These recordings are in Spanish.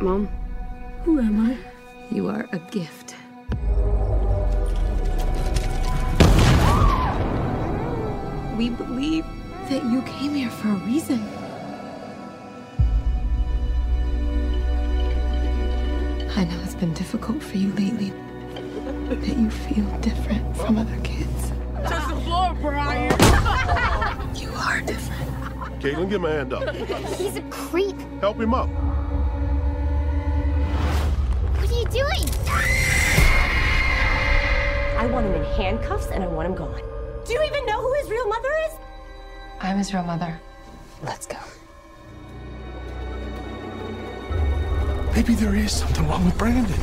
Mom, Who am I? you are a gift. We believe that you came here for a reason. I know it's been difficult for you lately, that you feel different from other kids. Touch the floor, Brian. You are different. Caitlin, get my hand up. He's a creep. Help him up. I want him in handcuffs and I want him gone. Do you even know who his real mother is? I'm his real mother. Let's go. Maybe there is something wrong with Brandon.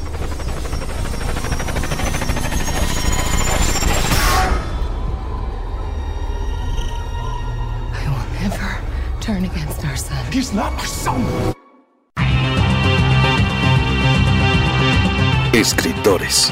I will never turn against our son. He's not my son. Escritores,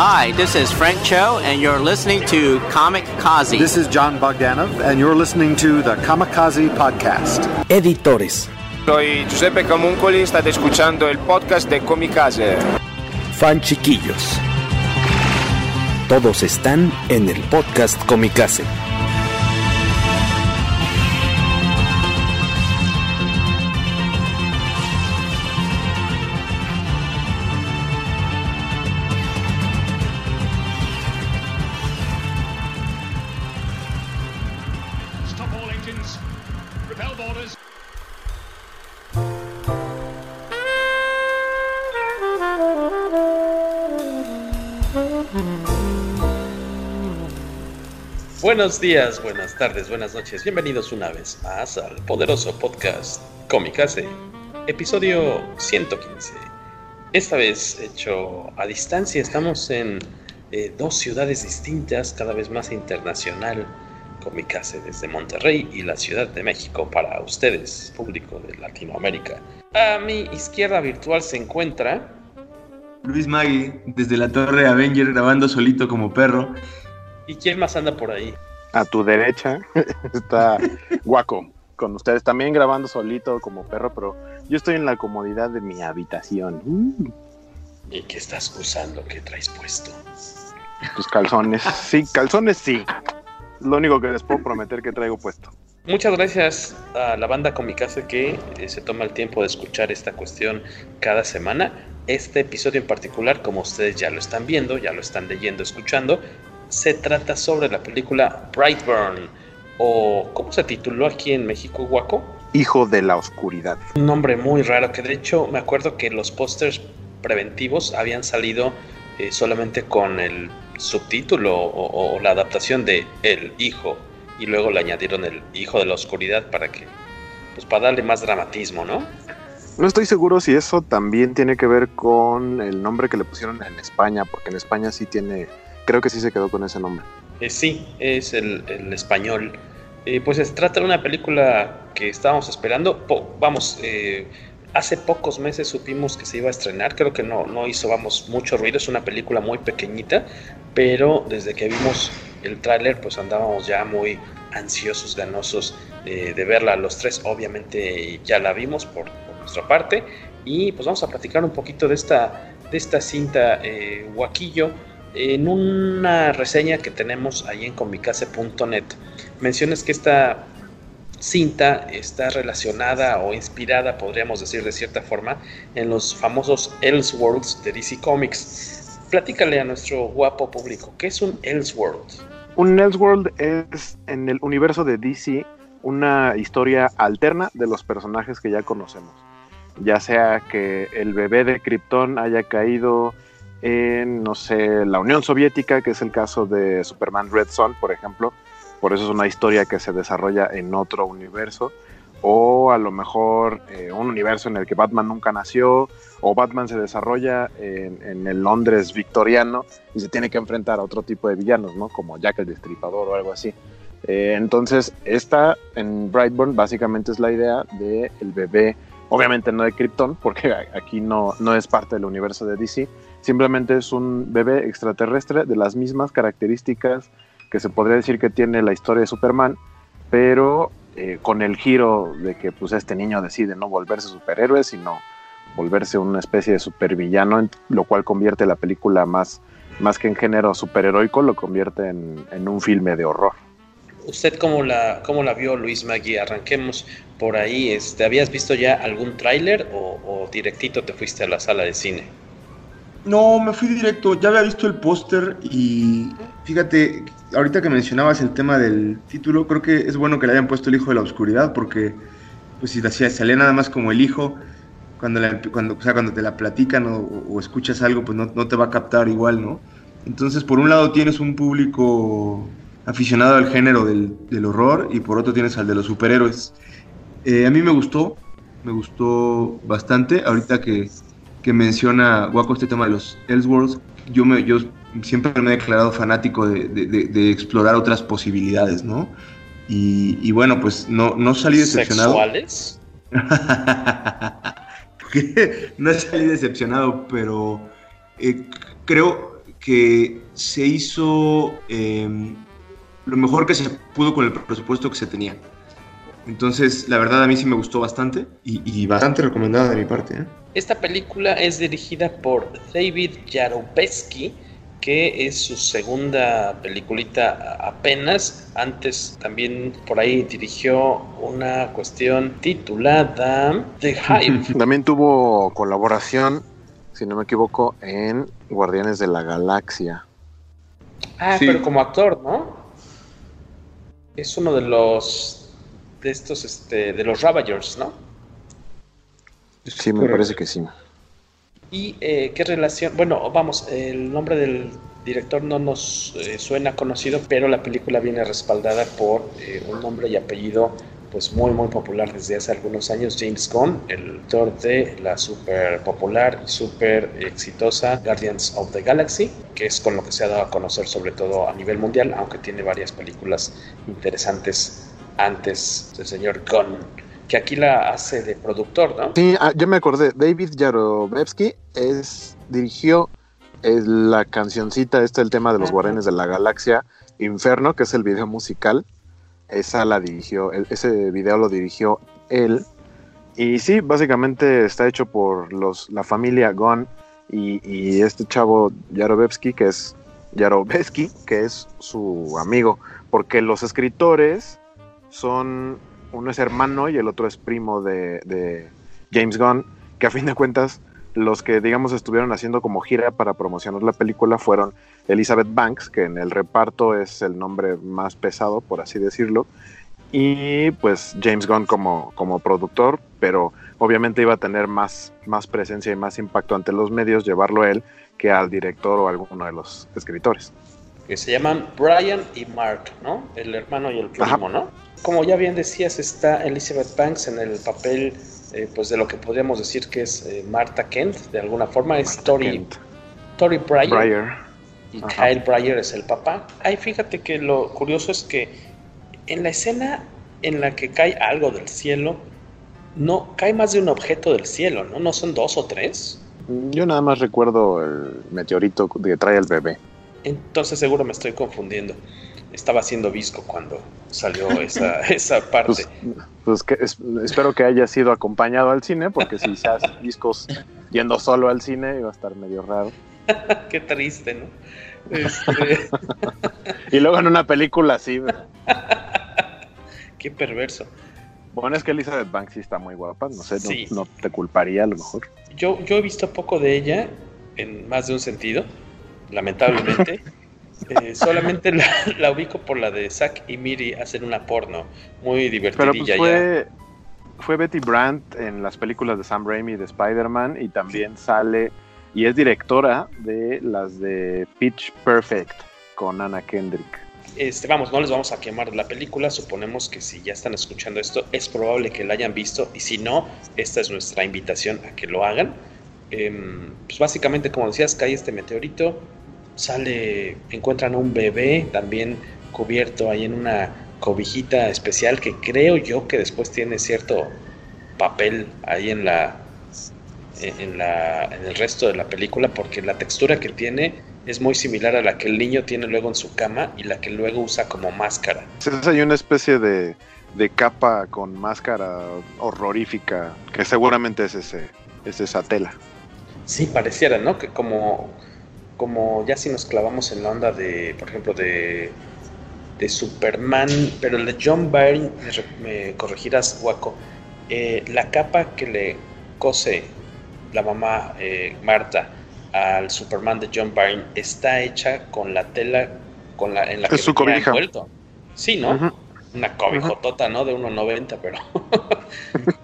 Hi, this is Frank Cho, and you're listening to Comic Kazi. This is John Bogdanov, and you're listening to the Kamikaze Podcast. editores, Soy Giuseppe Camuncoli, state escuchando el podcast de Kamikaze. fan chiquillos. Todos están en el podcast Comicase. Buenos días, buenas tardes, buenas noches. Bienvenidos una vez más al poderoso podcast Comicase, episodio 115. Esta vez hecho a distancia, estamos en eh, dos ciudades distintas, cada vez más internacional. Comicase desde Monterrey y la Ciudad de México para ustedes, público de Latinoamérica. A mi izquierda virtual se encuentra Luis Magui, desde la torre Avenger, grabando solito como perro. ¿Y quién más anda por ahí? A tu derecha está Guaco, con ustedes también grabando solito como perro, pero yo estoy en la comodidad de mi habitación. Mm, ¿Y qué estás usando? ¿Qué traes puesto? Tus calzones, sí, calzones sí. Lo único que les puedo prometer que traigo puesto. Muchas gracias a la banda Comicase que eh, se toma el tiempo de escuchar esta cuestión cada semana. Este episodio en particular, como ustedes ya lo están viendo, ya lo están leyendo, escuchando, se trata sobre la película Brightburn, o ¿cómo se tituló aquí en México, Guaco? Hijo de la oscuridad. Un nombre muy raro que de hecho me acuerdo que los pósters preventivos habían salido eh, solamente con el subtítulo o, o la adaptación de El Hijo y luego le añadieron el Hijo de la Oscuridad para que, pues para darle más dramatismo, ¿no? No estoy seguro si eso también tiene que ver con el nombre que le pusieron en España, porque en España sí tiene, creo que sí se quedó con ese nombre. Eh, sí, es el, el español. Eh, pues se trata de una película que estábamos esperando. Po- vamos, eh, hace pocos meses supimos que se iba a estrenar. Creo que no, no hizo, vamos, mucho ruido. Es una película muy pequeñita, pero desde que vimos el tráiler, pues andábamos ya muy ansiosos, ganosos eh, de verla. Los tres, obviamente, ya la vimos por, por nuestra parte. Y pues vamos a platicar un poquito de esta, de esta cinta eh, Guaquillo. En una reseña que tenemos ahí en comicase.net, mencionas que esta cinta está relacionada o inspirada, podríamos decir de cierta forma, en los famosos Elseworlds de DC Comics. Platícale a nuestro guapo público, ¿qué es un Elseworld? Un Elseworld es en el universo de DC una historia alterna de los personajes que ya conocemos. Ya sea que el bebé de Krypton haya caído en, no sé, la Unión Soviética, que es el caso de Superman Red Son, por ejemplo. Por eso es una historia que se desarrolla en otro universo. O a lo mejor eh, un universo en el que Batman nunca nació, o Batman se desarrolla en, el Londres victoriano y se tiene que enfrentar a otro tipo de villanos, ¿no? Como Jack el Destripador o algo así. Eh, entonces, esta en Brightburn básicamente es la idea de el bebé, obviamente no de Krypton, porque aquí no, no es parte del universo de DC, simplemente es un bebé extraterrestre de las mismas características que se podría decir que tiene la historia de Superman, pero eh, con el giro de que pues este niño decide no volverse superhéroe, sino volverse una especie de supervillano, lo cual convierte la película más, más que en género superheroico, lo convierte en, en un filme de horror. ¿Usted cómo la, cómo la vio, Luis Magui? Arranquemos por ahí. Este, ¿Habías visto ya algún tráiler o, o, directito te fuiste a la sala de cine? No, me fui directo. Ya había visto el póster y fíjate, ahorita que mencionabas el tema del título, creo que es bueno que le hayan puesto el hijo de la oscuridad porque pues si salía nada más como el hijo, cuando, la, cuando, sea, cuando te la platican o, escuchas algo, pues no, no, te va a captar igual, ¿no? Entonces, por un lado tienes un público aficionado al género del, del horror y por otro tienes al de los superhéroes. Eh, a mí me gustó, me gustó bastante. Ahorita que, que menciona Waco este tema de los Elseworlds, yo, me, yo siempre me he declarado fanático de, de, de, de explorar otras posibilidades, ¿no? Y, y, bueno, pues no, no salí decepcionado. ¿Sexuales? no salí decepcionado, pero eh, creo que se hizo eh, lo mejor que se pudo con el presupuesto que se tenía. Entonces, la verdad a mí sí me gustó bastante y, y bastante recomendada de mi parte. ¿eh? Esta película es dirigida por David Yarobeski, que es su segunda peliculita apenas. Antes también por ahí dirigió una cuestión titulada The Hive. también tuvo colaboración, si no me equivoco, en Guardianes de la Galaxia. Ah, sí. pero como actor, ¿no? Es uno de los de estos este de los Ravagers, ¿no? Sí, me parece que sí. ¿Y eh, qué relación? Bueno, vamos, el nombre del director no nos eh, suena conocido, pero la película viene respaldada por eh, un nombre y apellido pues muy muy popular desde hace algunos años, James Gunn, el autor de la super popular y super exitosa Guardians of the Galaxy, que es con lo que se ha dado a conocer sobre todo a nivel mundial, aunque tiene varias películas interesantes antes del señor Gunn que aquí la hace de productor, ¿no? Sí, ah, yo me acordé. David Yarovetsky es, dirigió es la cancioncita, este el tema de los Guardianes de la Galaxia, Inferno, que es el video musical. Esa la dirigió, ese video lo dirigió él. Y sí, básicamente está hecho por los, la familia Gon y, y este chavo Yarovetsky, que es Yarovetsky, que es su amigo. Porque los escritores son uno es hermano y el otro es primo de, de, James Gunn, que a fin de cuentas los que digamos estuvieron haciendo como gira para promocionar la película fueron Elizabeth Banks, que en el reparto es el nombre más pesado, por así decirlo, y pues James Gunn como, como productor, pero obviamente iba a tener más, más presencia y más impacto ante los medios llevarlo él que al director o alguno de los escritores. Que se llaman Brian y Mark, ¿no? El hermano y el primo, Ajá. ¿no? Como ya bien decías, está Elizabeth Banks en el papel, eh, pues de lo que podríamos decir que es eh, Martha Kent, de alguna forma es Tori, Tori Breyer, Breyer. y Ajá. Kyle Breyer es el papá. Ahí fíjate que lo curioso es que en la escena en la que cae algo del cielo, no cae más de un objeto del cielo, ¿no? ¿No son dos o tres? Yo nada más recuerdo el meteorito que trae el bebé. Entonces seguro me estoy confundiendo estaba haciendo visco cuando salió esa, esa parte. Pues, pues que es, espero que haya sido acompañado al cine, porque si se hace viscos yendo solo al cine iba a estar medio raro. Qué triste, ¿no? Este... y luego en una película así. Qué perverso. Bueno, es que Elizabeth Banks sí está muy guapa, no sé, sí. no, no, te culparía a lo mejor. Yo, yo he visto poco de ella, en más de un sentido, lamentablemente. Eh, solamente la, la, ubico por la de Zack y Miri hacen una porno muy divertidilla. Pero pues fue, ya. fue Betty Brandt en las películas de Sam Raimi de Spider-Man y también sale y es directora de las de Pitch Perfect con Anna Kendrick. Este, vamos, no les vamos a quemar la película. Suponemos que si ya están escuchando esto, es probable que la hayan visto. Y si no, esta es nuestra invitación a que lo hagan. Em, pues básicamente, como decías, cae este meteorito. Sale, encuentran a un bebé también cubierto ahí en una cobijita especial que creo yo que después tiene cierto papel ahí en la en, la, en el resto de la película porque la textura que tiene es muy similar a la que el niño tiene luego en su cama y la que luego usa como máscara. hay una especie de, de capa con máscara horrorífica que seguramente es ese es esa tela. Sí, pareciera, ¿no? Que como como ya si nos clavamos en la onda de, por ejemplo, de de Superman, pero el de John Byrne, me, corregirás, Waco, eh, la capa que le cose la mamá eh, Marta al Superman de John Byrne está hecha con la tela con la, en la que su cobija. envuelto. Sí, ¿no? Una cobijotota, ¿no? De 1.90, pero...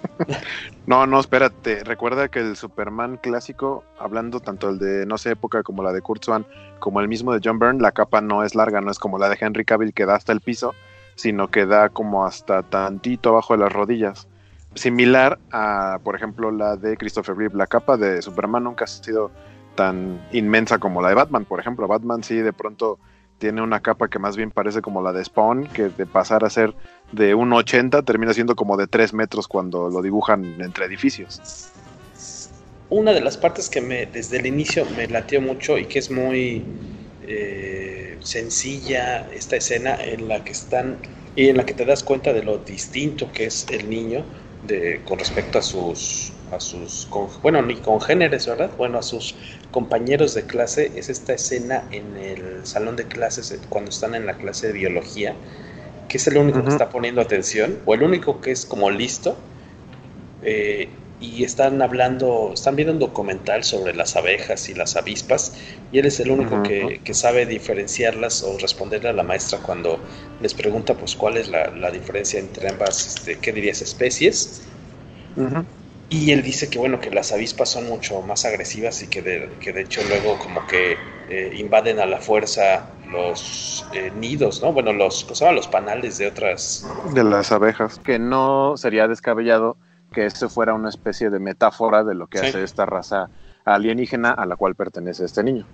no, no, espérate. Recuerda que el Superman clásico, hablando tanto el de no sé época como la de Kurt Swan, como el mismo de John Byrne, la capa no es larga, no es como la de Henry Cavill que da hasta el piso, sino que da como hasta tantito abajo de las rodillas. Similar a, por ejemplo, la de Christopher Reeve. La capa de Superman nunca ha sido tan inmensa como la de Batman, por ejemplo. Batman sí de pronto tiene una capa que más bien parece como la de Spawn, que de pasar a ser de 1,80 termina siendo como de 3 metros cuando lo dibujan entre edificios. Una de las partes que me desde el inicio me latió mucho y que es muy eh, sencilla esta escena en la que están y en la que te das cuenta de lo distinto que es el niño de, con respecto a sus a sus bueno ni congéneres verdad bueno a sus compañeros de clase es esta escena en el salón de clases eh, cuando están en la clase de biología que es el único que está poniendo atención o el único que es como listo eh, y están hablando, están viendo un documental sobre las abejas y las avispas y él es el único que, sabe diferenciarlas o responderle a la maestra cuando les pregunta pues cuál es la, diferencia entre ambas, este, ¿qué dirías? especies. Y él dice que bueno, que las avispas son mucho más agresivas y que de, que de hecho luego como que eh, invaden a la fuerza los eh, nidos, ¿no? Bueno, los, ¿cómo se llama? Los panales de otras... De las abejas. Que no sería descabellado que eso fuera una especie de metáfora de lo que hace esta raza alienígena a la cual pertenece este niño.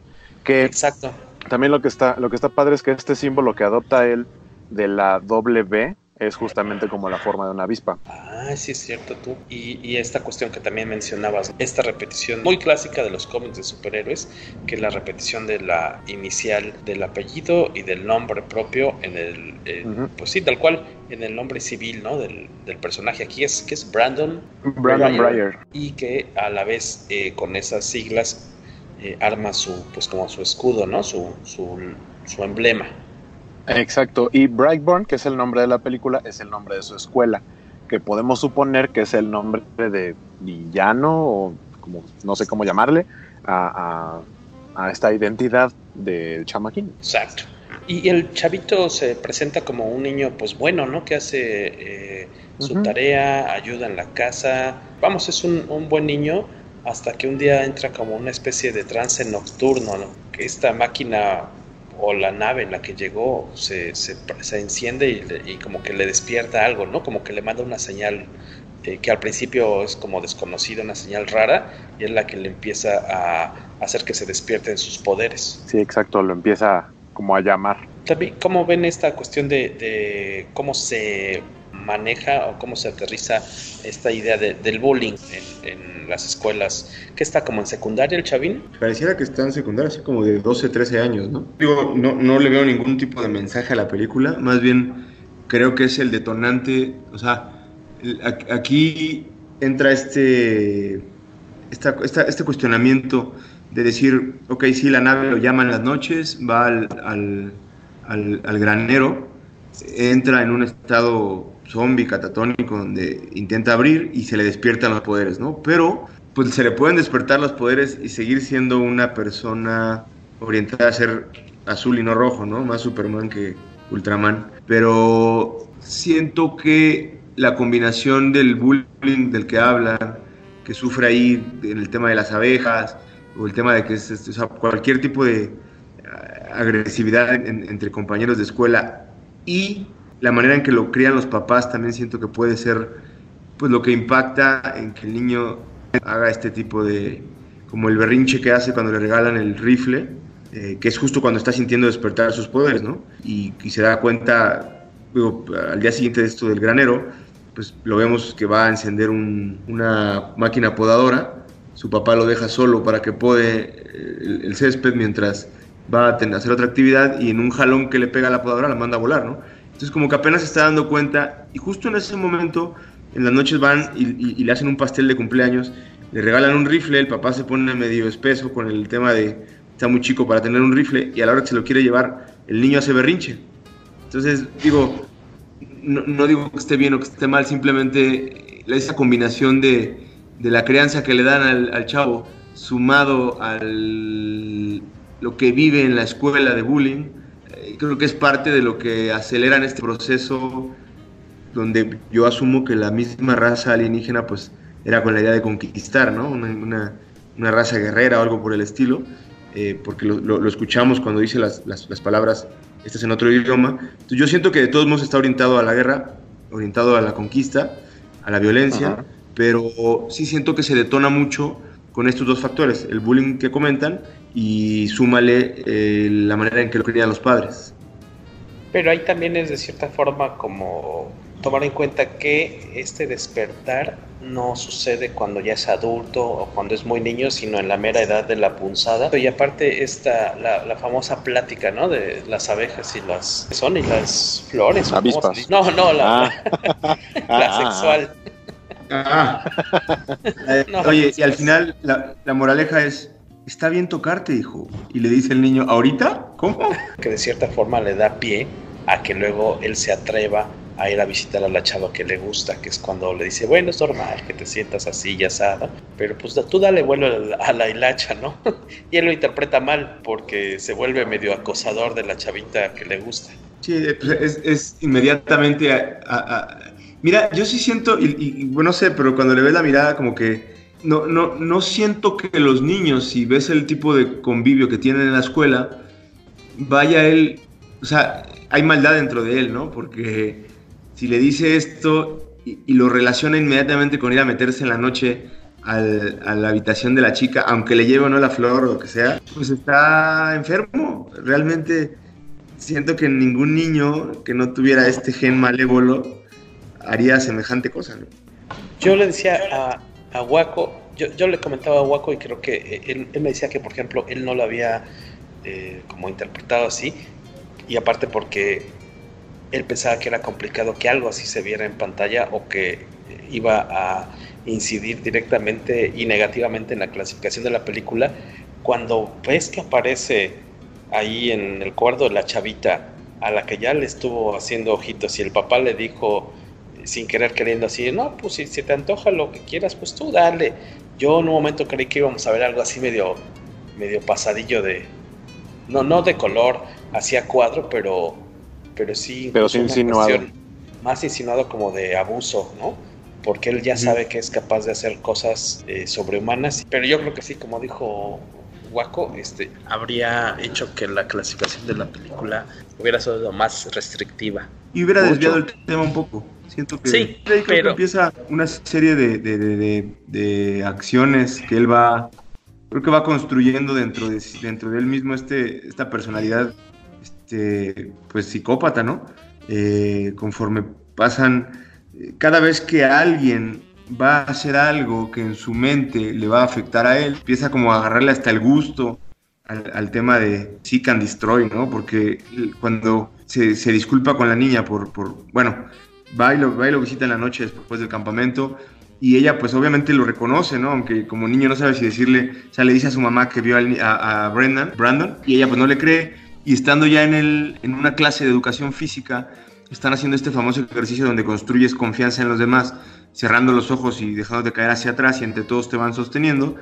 Que Exacto. También lo que está, lo que está padre es que este símbolo que adopta él de la W es justamente como la forma de una avispa. Ah, sí es cierto tú. Y, esta cuestión que también mencionabas, esta repetición muy clásica de los cómics de superhéroes, que es la repetición de la inicial del apellido y del nombre propio en el, pues sí, tal cual, en el nombre civil, ¿no? Del, personaje aquí es que es Brandon. Brandon Breyer. Y que a la vez eh, con esas siglas eh, arma su, pues como su escudo, ¿no? Su, su, su emblema. Exacto, y Brightburn, que es el nombre de la película, es el nombre de su escuela, que podemos suponer que es el nombre de villano o como no sé cómo llamarle a, esta identidad del chamaquín. Exacto. Y el chavito se presenta como un niño, pues bueno, ¿no? Que hace eh, su tarea, ayuda en la casa. Vamos, es un, un, buen niño hasta que un día entra como una especie de trance nocturno, ¿no? Que esta máquina o la nave en la que llegó se, se, enciende y, como que le despierta algo, ¿no? Como que le manda una señal eh, que al principio es como desconocida, una señal rara, y es la que le empieza a hacer que se despierte sus poderes. Sí, exacto, lo empieza como a llamar. También, ¿cómo ven esta cuestión de, de cómo se maneja o cómo se aterriza esta idea del bullying en, las escuelas? que está como en secundaria el Chavín? Pareciera que está en secundaria, así como de 12, 13 años, ¿no? Digo, no, no le veo ningún tipo de mensaje a la película, más bien creo que es el detonante, o sea, aquí entra este, esta, este cuestionamiento de decir, ok, sí, la nave lo llama en las noches, va al, al, al granero, entra en un estado zombie catatónico donde intenta abrir y se le despiertan los poderes, ¿no? Pero pues se le pueden despertar los poderes y seguir siendo una persona orientada a ser azul y no rojo, ¿no? Más Superman que Ultraman. Pero siento que la combinación del bullying del que habla, que sufre ahí en el tema de las abejas, o el tema de que es, cualquier tipo de agresividad entre compañeros de escuela y la manera en que lo crían los papás también siento que puede ser pues lo que impacta en que el niño haga este tipo de como el berrinche que hace cuando le regalan el rifle eh, que es justo cuando está sintiendo despertar sus poderes no y, se da cuenta al día siguiente de esto del granero pues lo vemos que va a encender una máquina podadora su papá lo deja solo para que pode el, el césped mientras va a hacer otra actividad y en un jalón que le pega a la podadora la manda a volar, ¿no? Entonces como que apenas se está dando cuenta y justo en ese momento en las noches van y, le hacen un pastel de cumpleaños, le regalan un rifle, el papá se pone medio espeso con el tema de está muy chico para tener un rifle y a la hora que se lo quiere llevar el niño hace berrinche. Entonces digo, no, digo que esté bien o que esté mal, simplemente esa combinación de, de la crianza que le dan al, al chavo sumado al lo que vive en la escuela de bullying, eh, creo que es parte de lo que acelera en este proceso donde yo asumo que la misma raza alienígena pues era con la idea de conquistar, ¿no? Una, una, raza guerrera o algo por el estilo, eh, porque lo, lo, escuchamos cuando dice las, las, las, palabras, estas en otro idioma. Entonces yo siento que de todos modos está orientado a la guerra, orientado a la conquista, a la violencia, pero sí siento que se detona mucho con estos dos factores, el bullying que comentan y súmale eh, la manera en que lo crían los padres. Pero ahí también es de cierta forma como tomar en cuenta que este despertar no sucede cuando ya es adulto o cuando es muy niño, sino en la mera edad de la punzada. Y aparte esta, la, famosa plática, ¿no? De las abejas y las son y las flores. No, no, la, ah. la ah. sexual. Ah. Oye, y al final la, la moraleja es está bien tocarte, hijo. Y le dice el niño, ¿ahorita? ¿Cómo? Que de cierta forma le da pie a que luego él se atreva a ir a visitar a la chava que le gusta, que es cuando le dice, bueno, es normal que te sientas así y asada, pero pues tú dale vuelo a la hilacha, ¿no? y él lo interpreta mal porque se vuelve medio acosador de la chavita que le gusta. Sí, eh, pues, es, inmediatamente... A, Mira, yo sí siento, y, y, bueno, no sé, pero cuando le ves la mirada como que no, no, no siento que los niños, si ves el tipo de convivio que tienen en la escuela, vaya él, o sea, hay maldad dentro de él, ¿no? Porque si le dice esto y, lo relaciona inmediatamente con ir a meterse en la noche a la habitación de la chica, aunque le lleve o no la flor o lo que sea, pues está enfermo. Realmente siento que ningún niño que no tuviera este gen malévolo haría semejante cosa, ¿no? Yo le decía a, a Waco, yo, yo, le comentaba a Waco y creo que eh, él, me decía que, por ejemplo, él no lo había eh, como interpretado así, y aparte porque él pensaba que era complicado que algo así se viera en pantalla o que iba a incidir directamente y negativamente en la clasificación de la película. Cuando ves que aparece ahí en el cuarto la chavita a la que ya le estuvo haciendo ojitos y el papá le dijo, sin querer queriendo así, no, pues si, te antoja lo que quieras, pues tú dale. Yo en un momento creí que íbamos a ver algo así medio, medio pasadillo de, no, no de color, hacia cuadro, pero, pero sí. Pero sí insinuado. Más insinuado como de abuso, ¿no? Porque él ya sabe que es capaz de hacer cosas eh, sobrehumanas. Pero yo creo que sí, como dijo Waco, este, habría hecho que la clasificación de la película hubiera sido más restrictiva. Y hubiera desviado el tema un poco. Siento que sí, pero... empieza una serie de, de, acciones que él va, creo que va construyendo dentro de, dentro de él mismo este, esta personalidad, este, pues psicópata, ¿no? Eh, conforme pasan, cada vez que alguien va a hacer algo que en su mente le va a afectar a él, empieza como a agarrarle hasta el gusto al, tema de Seek and Destroy, ¿no? Porque cuando se, se disculpa con la niña por, por bueno, va y, lo, visita en la noche después del campamento y ella pues obviamente lo reconoce, ¿no? Aunque como niño no sabe si decirle, o sea, le dice a su mamá que vio a, Brendan, Brandon y ella pues no le cree y estando ya en, el, en una clase de educación física, están haciendo este famoso ejercicio donde construyes confianza en los demás, cerrando los ojos y dejándote caer hacia atrás y entre todos te van sosteniendo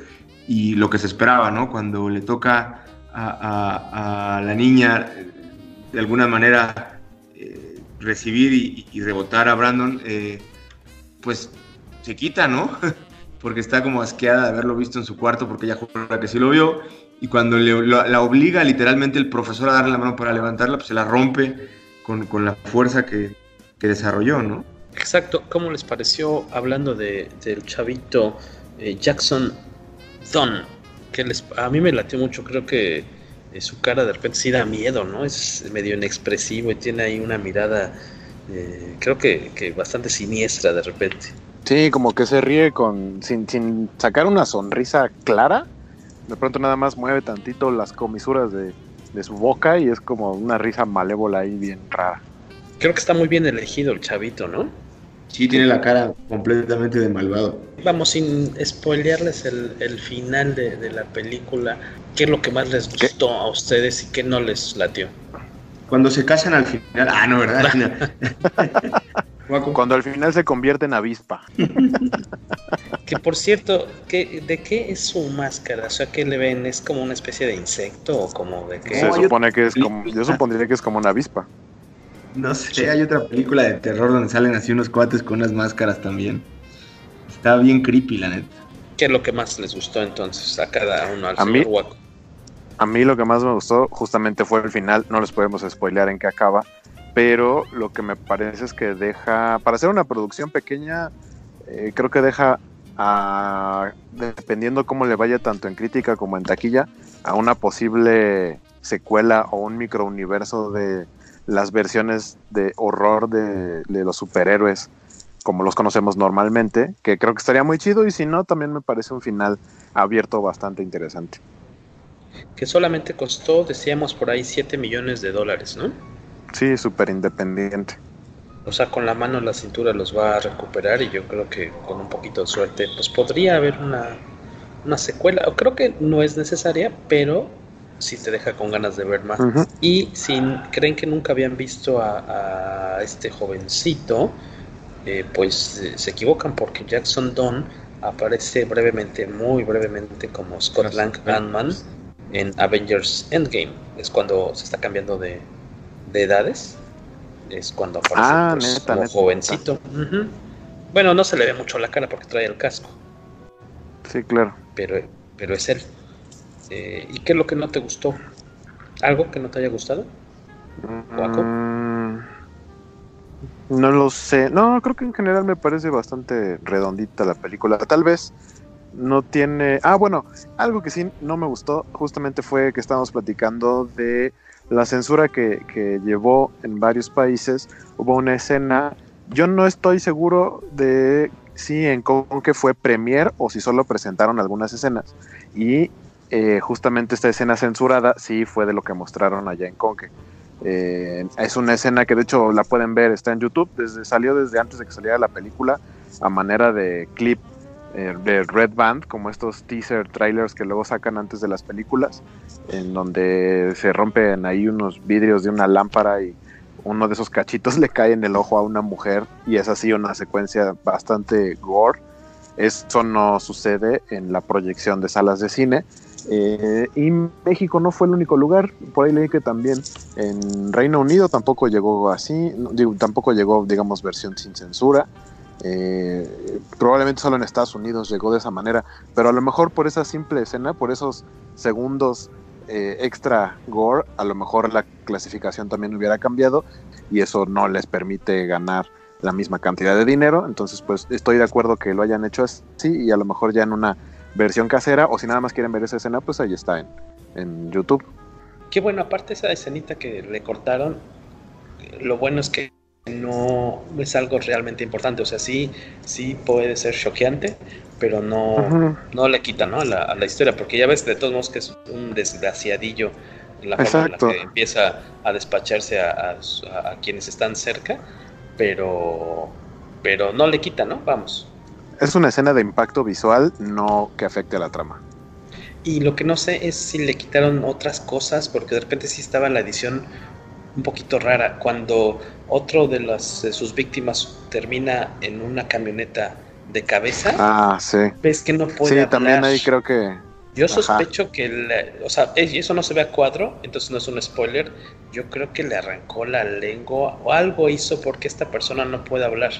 y lo que se esperaba, ¿no? Cuando le toca a, a la niña de alguna manera recibir y, rebotar a Brandon, eh, pues se quita, ¿no? porque está como asqueada de haberlo visto en su cuarto porque ella jura que sí lo vio y cuando la obliga literalmente el profesor a darle la mano para levantarla, pues se la rompe con, con la fuerza que, que, desarrolló, ¿no? Exacto, ¿cómo les pareció hablando de, del chavito eh, Jackson Dunn? Que les, a mí me latió mucho, creo que eh, su cara de repente sí da miedo, ¿no? Es medio inexpresivo y tiene ahí una mirada, eh, creo que, que bastante siniestra de repente. Sí, como que se ríe con sin, sin sacar una sonrisa clara. De pronto nada más mueve tantito las comisuras de, de, su boca y es como una risa malévola ahí bien rara. Creo que está muy bien elegido el chavito, ¿no? Sí, tiene la cara completamente de malvado. Vamos, sin spoilearles el, el final de, de, la película, ¿qué es lo que más les gustó ¿Qué? a ustedes y qué no les latió? Cuando se casan al final. Ah, no, ¿verdad? Cuando al final se convierte en avispa. que por cierto, ¿qué, ¿de qué es su máscara? O sea, ¿qué le ven? ¿Es como una especie de insecto o como de qué? Se supone que es como, yo supondría que es como una avispa. No sé, hay otra película de terror donde salen así unos cuates con unas máscaras también. Está bien creepy, la neta. ¿Qué es lo que más les gustó entonces a cada uno? Al a mí, Waco? A mí lo que más me gustó justamente fue el final, no les podemos spoilear en qué acaba, pero lo que me parece es que deja, para hacer una producción pequeña, eh, creo que deja, a, dependiendo cómo le vaya tanto en crítica como en taquilla, a una posible secuela o un microuniverso de las versiones de horror de, de, los superhéroes como los conocemos normalmente, que creo que estaría muy chido y si no, también me parece un final abierto bastante interesante. Que solamente costó, decíamos por ahí, 7 millones de dólares, ¿no? Sí, súper independiente. O sea, con la mano en la cintura los va a recuperar y yo creo que con un poquito de suerte, pues podría haber una, una secuela. Creo que no es necesaria, pero sí te deja con ganas de ver más. Uh -huh. Y si creen que nunca habían visto a, a este jovencito, eh, pues eh, se equivocan porque Jackson Dunn aparece brevemente, muy brevemente, como Scott Lang Ant-Man en Avengers Endgame. Es cuando se está cambiando de, de edades. Es cuando aparece ah, pues, neta, como neta. jovencito. Uh -huh. Bueno, no se le ve mucho la cara porque trae el casco. Sí, claro. Pero, pero es él. Eh, ¿Y qué es lo que no te gustó? ¿Algo que no te haya gustado? Mm, no lo sé. No, creo que en general me parece bastante redondita la película. Tal vez no tiene. Ah, bueno, algo que sí no me gustó justamente fue que estábamos platicando de la censura que, que llevó en varios países. Hubo una escena. Yo no estoy seguro de si en que fue premier o si solo presentaron algunas escenas. Y eh, justamente esta escena censurada sí fue de lo que mostraron allá en Conque. Eh, es una escena que de hecho la pueden ver, está en YouTube, desde, salió desde antes de que saliera la película a manera de clip eh, de Red Band, como estos teaser trailers que luego sacan antes de las películas, en donde se rompen ahí unos vidrios de una lámpara y uno de esos cachitos le cae en el ojo a una mujer y es así una secuencia bastante gore. Eso no sucede en la proyección de salas de cine. Eh, y México no fue el único lugar, por ahí leí que también en Reino Unido tampoco llegó así, tampoco llegó, digamos, versión sin censura. Eh, probablemente solo en Estados Unidos llegó de esa manera, pero a lo mejor por esa simple escena, por esos segundos eh, extra gore, a lo mejor la clasificación también hubiera cambiado y eso no les permite ganar la misma cantidad de dinero. Entonces, pues estoy de acuerdo que lo hayan hecho así y a lo mejor ya en una versión casera o si nada más quieren ver esa escena, pues ahí está en, en YouTube. Qué bueno, aparte esa escenita que le cortaron, lo bueno es que no es algo realmente importante, o sea, sí, sí puede ser choqueante, pero no, uh -huh. no le quita ¿no? A, la, a la historia, porque ya ves de todos modos que es un desgraciadillo la forma en la que empieza a despacharse a, a, a, quienes están cerca, pero, pero no le quita, ¿no? Vamos. Es una escena de impacto visual, no que afecte a la trama. Y lo que no sé es si le quitaron otras cosas, porque de repente sí estaba la edición un poquito rara. Cuando otro de, las, de sus víctimas termina en una camioneta de cabeza, ah, sí. ves que no puede Sí, hablar. también ahí creo que... Yo sospecho Ajá. que, la, o sea, eso no se ve a cuadro, entonces no es un spoiler. Yo creo que le arrancó la lengua o algo hizo porque esta persona no puede hablar.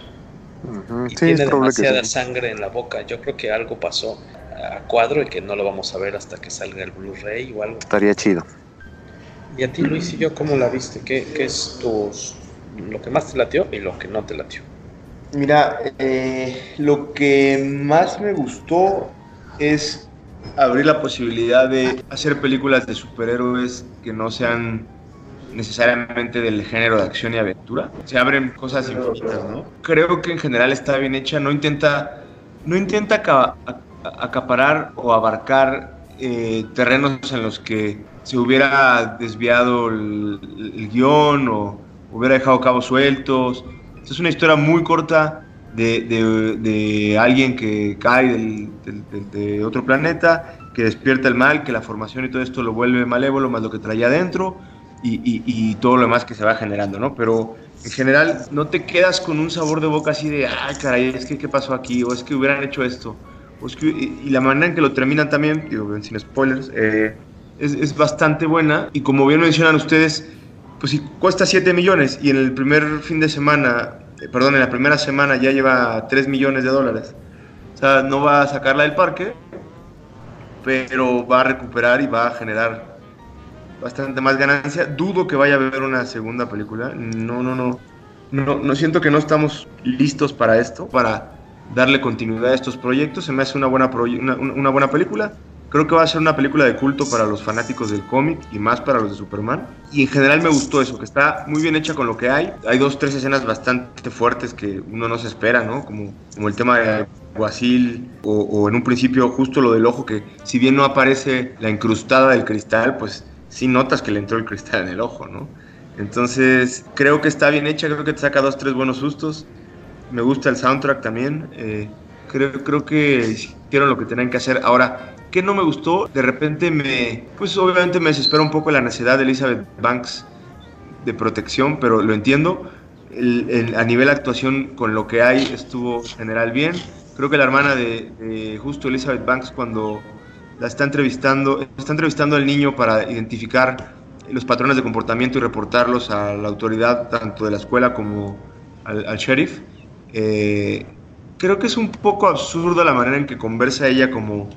Uh -huh. y sí, tiene demasiada sí. sangre en la boca. Yo creo que algo pasó. a cuadro y que no lo vamos a ver hasta que salga el Blu-ray o algo. Estaría chido. ¿Y a ti, Luis y yo, cómo la viste? ¿Qué, qué es tus, lo que más te latió y lo que no te latió? Mira, eh, lo que más me gustó es abrir la posibilidad de hacer películas de superhéroes que no sean necesariamente del género de acción y aventura. Se abren cosas infinitas, ¿no? Creo que en general está bien hecha, no intenta, no intenta acaparar o abarcar eh, terrenos en los que se hubiera desviado el, el guion o hubiera dejado cabos sueltos. Es una historia muy corta de, de- alguien que cae del- de otro planeta, que despierta el mal, que la formación y todo esto lo vuelve malévolo, más lo que traía adentro y, y- y todo lo demás que se va generando, ¿no? Pero en general no te quedas con un sabor de boca así de, ay, caray, es que qué pasó aquí, o es que hubieran hecho esto, o es que, y, y la manera en que lo terminan también, digo, sin spoilers, eh, es, es bastante buena, y como bien mencionan ustedes, pues si cuesta 7 millones y en el primer fin de semana, eh, perdón, en la primera semana ya lleva 3 millones de dólares, o sea, no va a sacarla del parque, pero va a recuperar y va a generar bastante más ganancia. Dudo que vaya a haber una segunda película. No, no, no. No, no siento que no estamos listos para esto, para darle continuidad a estos proyectos. Se me hace una buena, una, una buena película. Creo que va a ser una película de culto para los fanáticos del cómic y más para los de Superman. Y en general me gustó eso, que está muy bien hecha con lo que hay. Hay dos, tres escenas bastante fuertes que uno no se espera, ¿no? Como, como el tema de Guasil o, o en un principio justo lo del ojo, que si bien no aparece la incrustada del cristal, pues sí notas que le entró el cristal en el ojo, ¿no? Entonces creo que está bien hecha, creo que te saca dos, tres buenos sustos. Me gusta el soundtrack también. eh, creo, creo que hicieron lo que tenían que hacer. Ahora, ¿qué no me gustó? De repente me, pues obviamente me desespera un poco la necesidad de Elizabeth Banks de protección, pero lo entiendo. A nivel actuación, con lo que hay, estuvo en general bien. Creo que la hermana de justo Elizabeth Banks, cuando la está entrevistando, está entrevistando al niño para identificar los patrones de comportamiento y reportarlos a la autoridad, tanto de la escuela como al, sheriff. Eh, creo que es un poco absurda la manera en que conversa ella como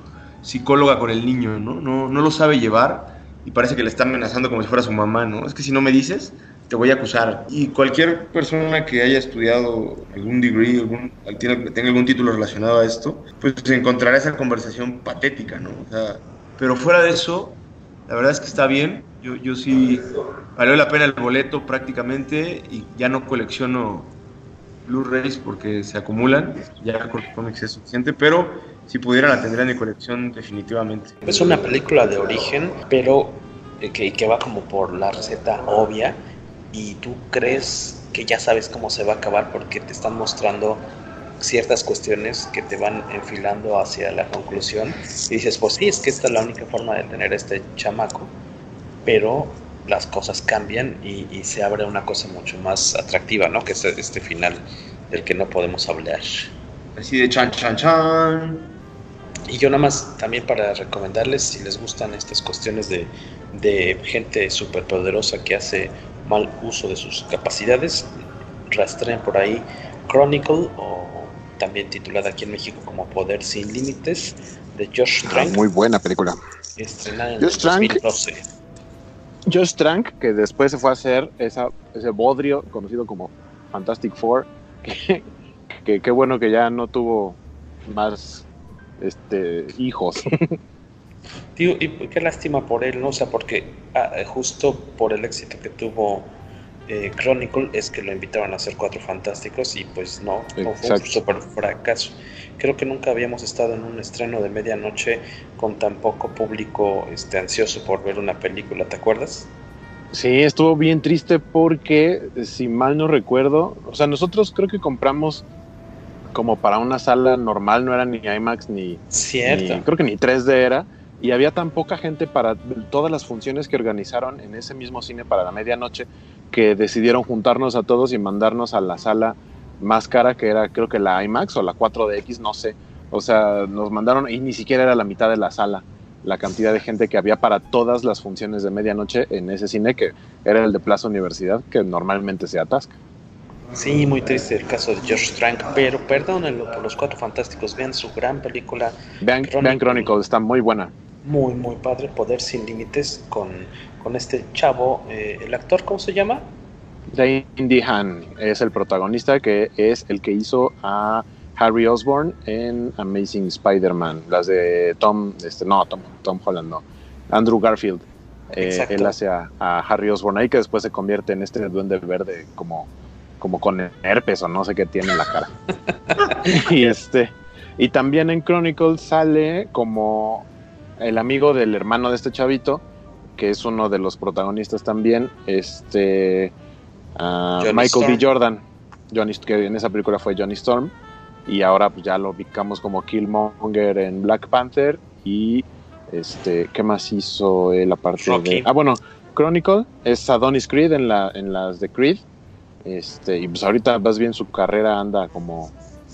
psicóloga con el niño, ¿no? No, no lo sabe llevar y parece que le está amenazando como si fuera su mamá, ¿no? Es que si no me dices, te voy a acusar. Y cualquier persona que haya estudiado algún degree, algún, tiene- tenga algún título relacionado a esto, pues encontrará esa conversación patética, ¿no? O sea, pero fuera de eso, la verdad es que está bien. Yo, yo sí, valió la pena el boleto prácticamente y ya no colecciono Blu-rays porque se acumulan, ya con cómics es suficiente, pero si pudiera la tendría en mi colección definitivamente. Es una película de origen, pero que, que va como por la receta obvia y tú crees que ya sabes cómo se va a acabar porque te están mostrando ciertas cuestiones que te van enfilando hacia la conclusión y dices, pues sí, es que esta es la única forma de tener a este chamaco, pero las cosas cambian y, y se abre una cosa mucho más atractiva, ¿no? Que es este final del que no podemos hablar. Así de chan, chan, chan. Y yo nada más también para recomendarles, si les gustan estas cuestiones de, de gente súper poderosa que hace mal uso de sus capacidades, rastreen por ahí Chronicle o también titulada aquí en México como Poder sin Límites de Josh Ah, Trank, muy buena película. estrenada en Josh Trank. 2012. Josh Trank, que después se fue a hacer esa, ese bodrio conocido como Fantastic Four, que, que qué bueno que ya no tuvo más este, hijos. Tío, y qué lástima por él, ¿no? O sea, porque ah, eh, justo por el éxito que tuvo eh, Chronicle es que lo invitaron a hacer Cuatro Fantásticos y pues no, no fue un super fracaso. Creo que nunca habíamos estado en un estreno de medianoche con tan poco público este, ansioso por ver una película, ¿te acuerdas? Sí, estuvo bien triste porque, si mal no recuerdo, o sea, nosotros creo que compramos como para una sala normal, no era ni IMAX ni, Cierto. ni- creo que ni 3D era, y había tan poca gente para todas las funciones que organizaron en ese mismo cine para la medianoche que decidieron juntarnos a todos y mandarnos a la sala más cara que era creo que la IMAX o la 4DX, no sé. O sea, nos mandaron y ni siquiera era la mitad de la sala la cantidad de gente que había para todas las funciones de medianoche en ese cine que era el de Plaza Universidad que normalmente se atasca. Sí, muy triste el caso de Josh Trank, pero perdónenlo por los cuatro fantásticos. Vean su gran película. Vean vean está muy buena. Muy, muy padre. Poder sin límites con, con este chavo. Eh, ¿El actor cómo se llama? Dane DeHaan es el protagonista que es el que hizo a Harry Osborn en Amazing Spider-Man. Las de Tom, este, no, Tom, Tom Holland, no. Andrew Garfield. Eh, él hace a, a, Harry Osborn ahí que después se convierte en este duende verde como como con herpes o no sé qué tiene en la cara. y este y también en Chronicles sale como el amigo del hermano de este chavito, que es uno de los protagonistas también, este uh, Michael B. Jordan, Johnny, que en esa película fue Johnny Storm, y ahora pues ya lo ubicamos como Killmonger en Black Panther y este, ¿qué más hizo él aparte Rocky. de Ah, bueno, Chronicle es Adonis Creed en la en las de Creed este, y pues ahorita más bien su carrera anda como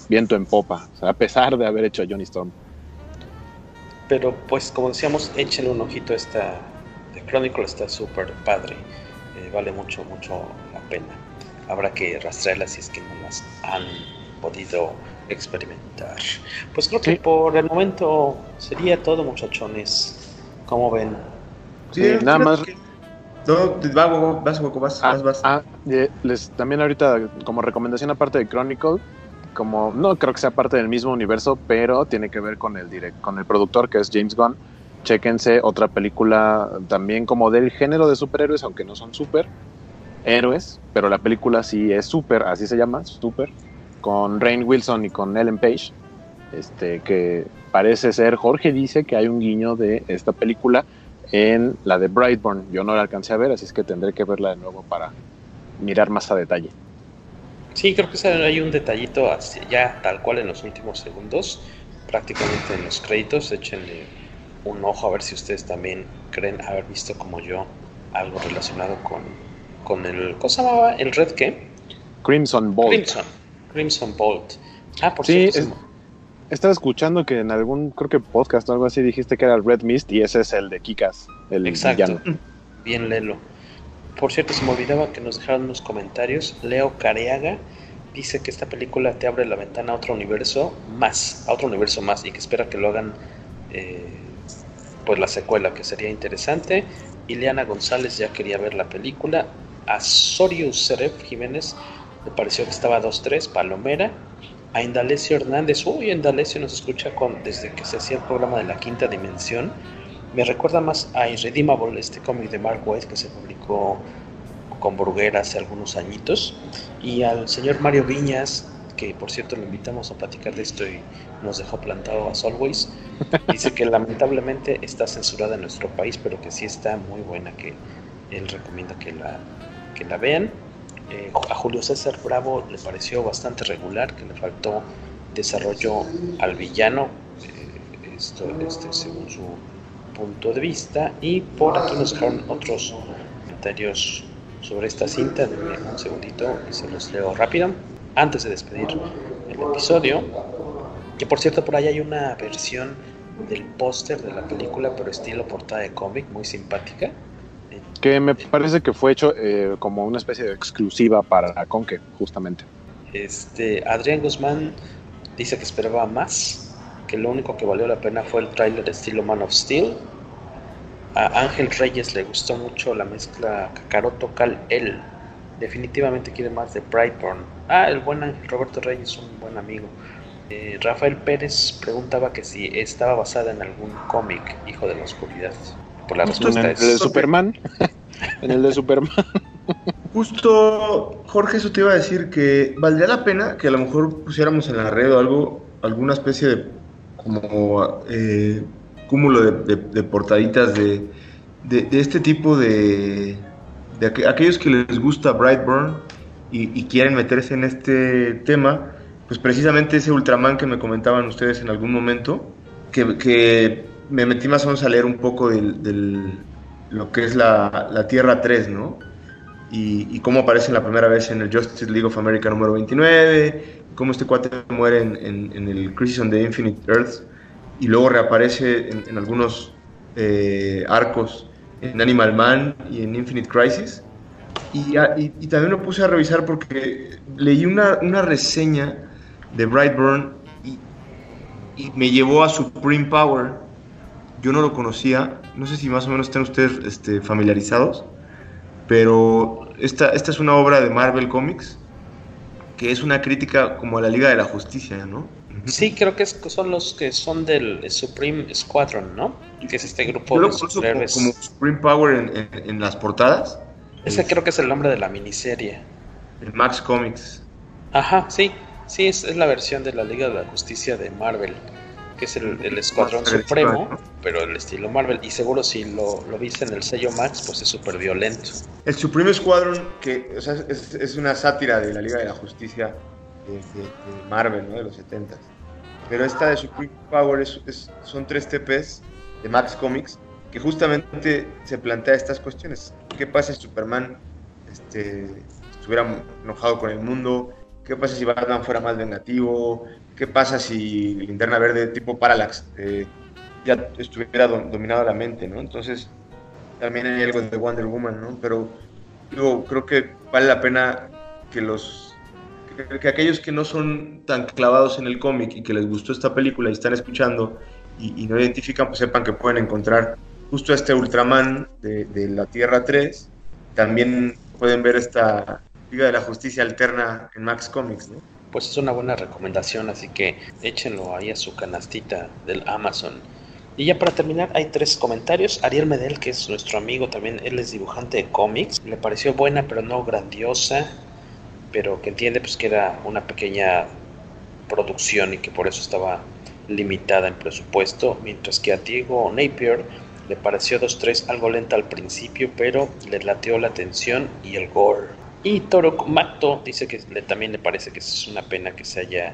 viento en popa, o sea, a pesar de haber hecho a Johnny Storm. Pero pues como decíamos, échenle un ojito a esta de Chronicle, está súper padre, eh, vale mucho, mucho la pena. Habrá que rastrearlas si es que no las han podido experimentar. Pues creo que Sí. por el momento sería todo, muchachones. ¿Cómo ven? Sí, nada más No, va, Gogo, vas, vas, Ah, vas, vas. ah, eh, les, también ahorita como recomendación aparte de Chronicle, como no creo que sea parte del mismo universo, pero tiene que ver con el direct, con el productor que es James Gunn. Chéquense otra película también como del género de superhéroes, aunque no son super héroes, pero la película sí es super, así se llama, super, con Rain Wilson y con Ellen Page. Este que parece ser, Jorge dice que hay un guiño de esta película en la de Brightburn. Yo no la alcancé a ver, así es que tendré que verla de nuevo para mirar más a detalle. Sí, creo que hay un detallito ya tal cual en los últimos segundos, prácticamente en los créditos. Échenle un ojo a ver si ustedes también creen haber visto como yo algo relacionado con, con el. ¿Cómo se llamaba? ¿El Red qué? Crimson Bolt. Crimson. Crimson Bolt. Ah, por Sí, cierto. es- estaba escuchando que en algún, creo que podcast o algo así, dijiste que era el Red Mist y ese es el de Kikas, el Exacto. villano. Bien, Lelo. Por cierto, se me olvidaba que nos dejaron unos comentarios. Leo Careaga dice que esta película te abre la ventana a otro universo más, a otro universo más, y que espera que lo hagan eh, pues la secuela, que sería interesante. Ileana González ya quería ver la película. A Sorius Seref Jiménez le pareció que estaba 2-3, Palomera. A Indalecio Hernández, uy, Indalecio nos escucha con, desde que se hacía el programa de la quinta dimensión. Me recuerda más a Irredeemable, este cómic de Mark Waid que se publicó con Bruguera hace algunos añitos. Y al señor Mario Viñas, que por cierto lo invitamos a platicar de esto y nos dejó plantado as always. Dice que lamentablemente está censurada en nuestro país, pero que sí está muy buena, que él recomienda que la, que la vean. Eh, a Julio César Bravo le pareció bastante regular, que le faltó desarrollo al villano, eh, esto, este, según su punto de vista. Y por aquí nos dejaron otros comentarios sobre esta cinta. Denme un segundito y se los leo rápido. Antes de despedir el episodio, que por cierto por ahí hay una versión del póster de la película, pero estilo portada de cómic, muy simpática. Que me parece que fue hecho eh, como una especie de exclusiva para Conque, justamente. Este, Adrián Guzmán dice que esperaba más, que lo único que valió la pena fue el tráiler estilo Man of Steel. A Ángel Reyes le gustó mucho la mezcla Kakaroto Cal El. Definitivamente quiere más de Brightburn. Ah, el buen Ángel Roberto Reyes, un buen amigo. Eh, Rafael Pérez preguntaba que si estaba basada en algún cómic, Hijo de la Oscuridad. Por la en respuesta el es de Superman. en el de Superman. Justo, Jorge, eso te iba a decir que valdría la pena que a lo mejor pusiéramos en la red o algo, alguna especie de como eh, cúmulo de, portaditas de, de- este tipo de, de aqu- aquellos que les gusta Brightburn y, y quieren meterse en este tema, pues precisamente ese Ultraman que me comentaban ustedes en algún momento, que, que me metí más o menos a leer un poco del, del- lo que es la, la Tierra 3, ¿no? Y, y cómo aparece la primera vez en el Justice League of America número 29, cómo este cuate muere en, en- en el Crisis on the Infinite Earth y luego reaparece en, en algunos eh, arcos en Animal Man y en Infinite Crisis. Y, y- y también lo puse a revisar porque leí una, una reseña de Brightburn y, y me llevó a Supreme Power. Yo no lo conocía, no sé si más o menos están ustedes este, familiarizados, pero esta, esta es una obra de Marvel Comics que es una crítica como a la Liga de la Justicia, ¿no? Sí, creo que es- son los que son del Supreme Squadron, ¿no? Que es este grupo Yo lo de como, superhéroes. como Supreme Power en, en- en las portadas, Ese creo que es el nombre de la miniserie. en Max Comics. Ajá, sí. Sí, es, es la versión de la Liga de la Justicia de Marvel. Que es el, el Escuadrón Supremo, ¿no? pero el estilo Marvel. Y seguro si lo, lo viste en el sello Max, pues es súper violento. El Supreme Squadron, que o sea, es, es una sátira de la Liga de la Justicia de, de- de Marvel, ¿no? De los 70 Pero esta de Supreme Power es- es- son tres TPs de Max Comics que justamente se plantea estas cuestiones. ¿Qué pasa si Superman este, estuviera enojado con el mundo? ¿Qué pasa si Batman fuera más vengativo? ¿Qué pasa si Linterna Verde tipo Parallax eh, ya estuviera dom- dominado la mente, ¿no? Entonces, también hay algo de Wonder Woman, ¿no? Pero digo, creo que vale la pena que los que, que aquellos que no son tan clavados en el cómic y que les gustó esta película y están escuchando y, y no identifican, pues sepan que pueden encontrar justo este Ultraman de, de la Tierra 3. También pueden ver esta Liga de la Justicia alterna en Max Comics, ¿no? Pues es una buena recomendación, así que échenlo ahí a su canastita del Amazon. Y ya para terminar, hay tres comentarios. Ariel Medel, que es nuestro amigo también, él es dibujante de cómics. Le pareció buena, pero no grandiosa. Pero que entiende pues que era una pequeña producción y que por eso estaba limitada en presupuesto. Mientras que a Diego Napier le pareció 2-3 algo lenta al principio, pero le lateó la atención y el gore. Y Toro Mato dice que le, también le parece que es una pena que se haya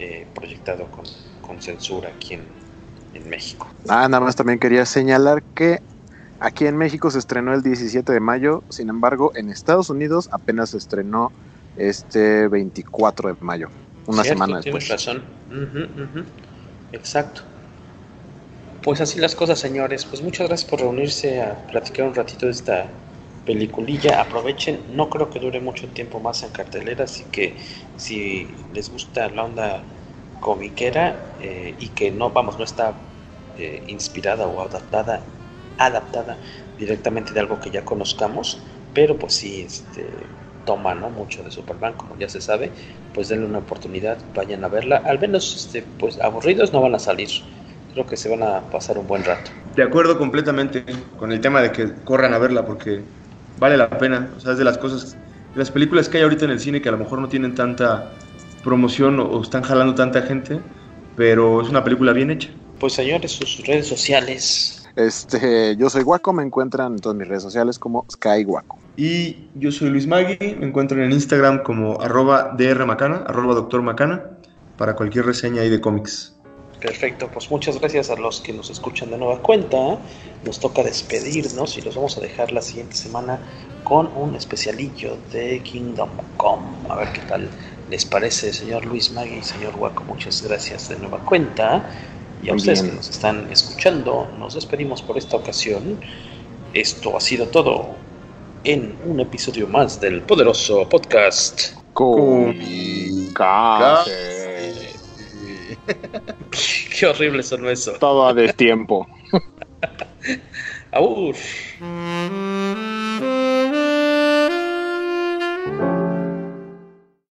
eh, proyectado con, con censura aquí en, en México. Ah, nada más también quería señalar que aquí en México se estrenó el 17 de mayo, sin embargo, en Estados Unidos apenas se estrenó este 24 de mayo, una Cierto, semana después. Tienes razón. Exacto. Pues así las cosas, señores. Pues muchas gracias por reunirse a platicar un ratito de esta peliculilla. Aprovechen, no creo que dure mucho tiempo más en cartelera, así que si les gusta la onda comiquera eh, y que no, vamos, no está eh, inspirada o adaptada, adaptada directamente de algo que ya conozcamos, pero pues sí, este, toma ¿no? mucho de Superman, como ya se sabe, pues denle una oportunidad, vayan a verla. Al menos, este, pues aburridos no van a salir. Creo que se van a pasar un buen rato. De acuerdo completamente con el tema de que corran a verla porque vale la pena. O sea, es de las cosas, de las películas que hay ahorita en el cine que a lo mejor no tienen tanta promoción o, o están jalando tanta gente, pero es una película bien hecha. Pues señores, sus redes sociales. Este, yo soy Waco, me encuentran en todas mis redes sociales como Sky Waco. Y yo soy Luis Magui, me encuentran en Instagram como arroba drmacana, arroba doctor macana, para cualquier reseña ahí de cómics. Perfecto, pues muchas gracias a los que nos escuchan de nueva cuenta. Nos toca despedirnos y los vamos a dejar la siguiente semana con un especialillo de Kingdom Come. A ver qué tal les parece, señor Luis Magui y señor Waco. Muchas gracias de nueva cuenta. Y a Muy ustedes bien. que nos están escuchando, nos despedimos por esta ocasión. Esto ha sido todo en un episodio más del poderoso podcast. Qué horrible son eso. Todo a destiempo. Aur.